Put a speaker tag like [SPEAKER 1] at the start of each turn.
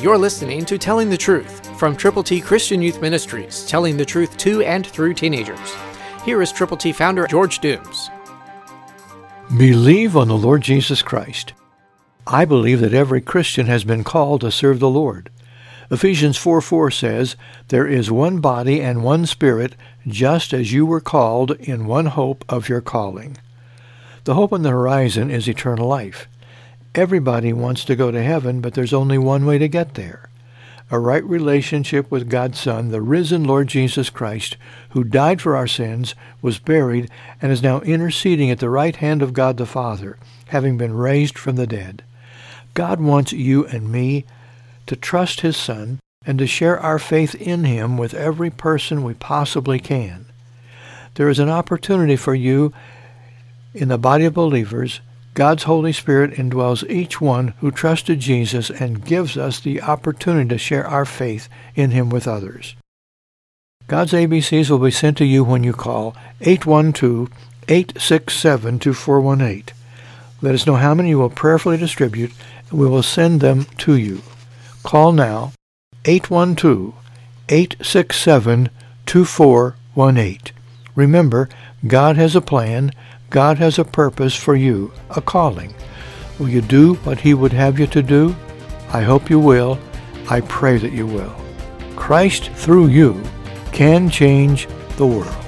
[SPEAKER 1] You're listening to Telling the Truth from Triple T Christian Youth Ministries, telling the truth to and through teenagers. Here is Triple T founder George Dooms.
[SPEAKER 2] Believe on the Lord Jesus Christ. I believe that every Christian has been called to serve the Lord. Ephesians 4 4 says, There is one body and one spirit, just as you were called in one hope of your calling. The hope on the horizon is eternal life. Everybody wants to go to heaven, but there's only one way to get there. A right relationship with God's Son, the risen Lord Jesus Christ, who died for our sins, was buried, and is now interceding at the right hand of God the Father, having been raised from the dead. God wants you and me to trust his Son and to share our faith in him with every person we possibly can. There is an opportunity for you in the body of believers God's Holy Spirit indwells each one who trusted Jesus and gives us the opportunity to share our faith in him with others. God's ABCs will be sent to you when you call 812-867-2418. Let us know how many you will prayerfully distribute, and we will send them to you. Call now 812-867-2418. Remember, God has a plan God has a purpose for you, a calling. Will you do what he would have you to do? I hope you will. I pray that you will. Christ through you can change the world.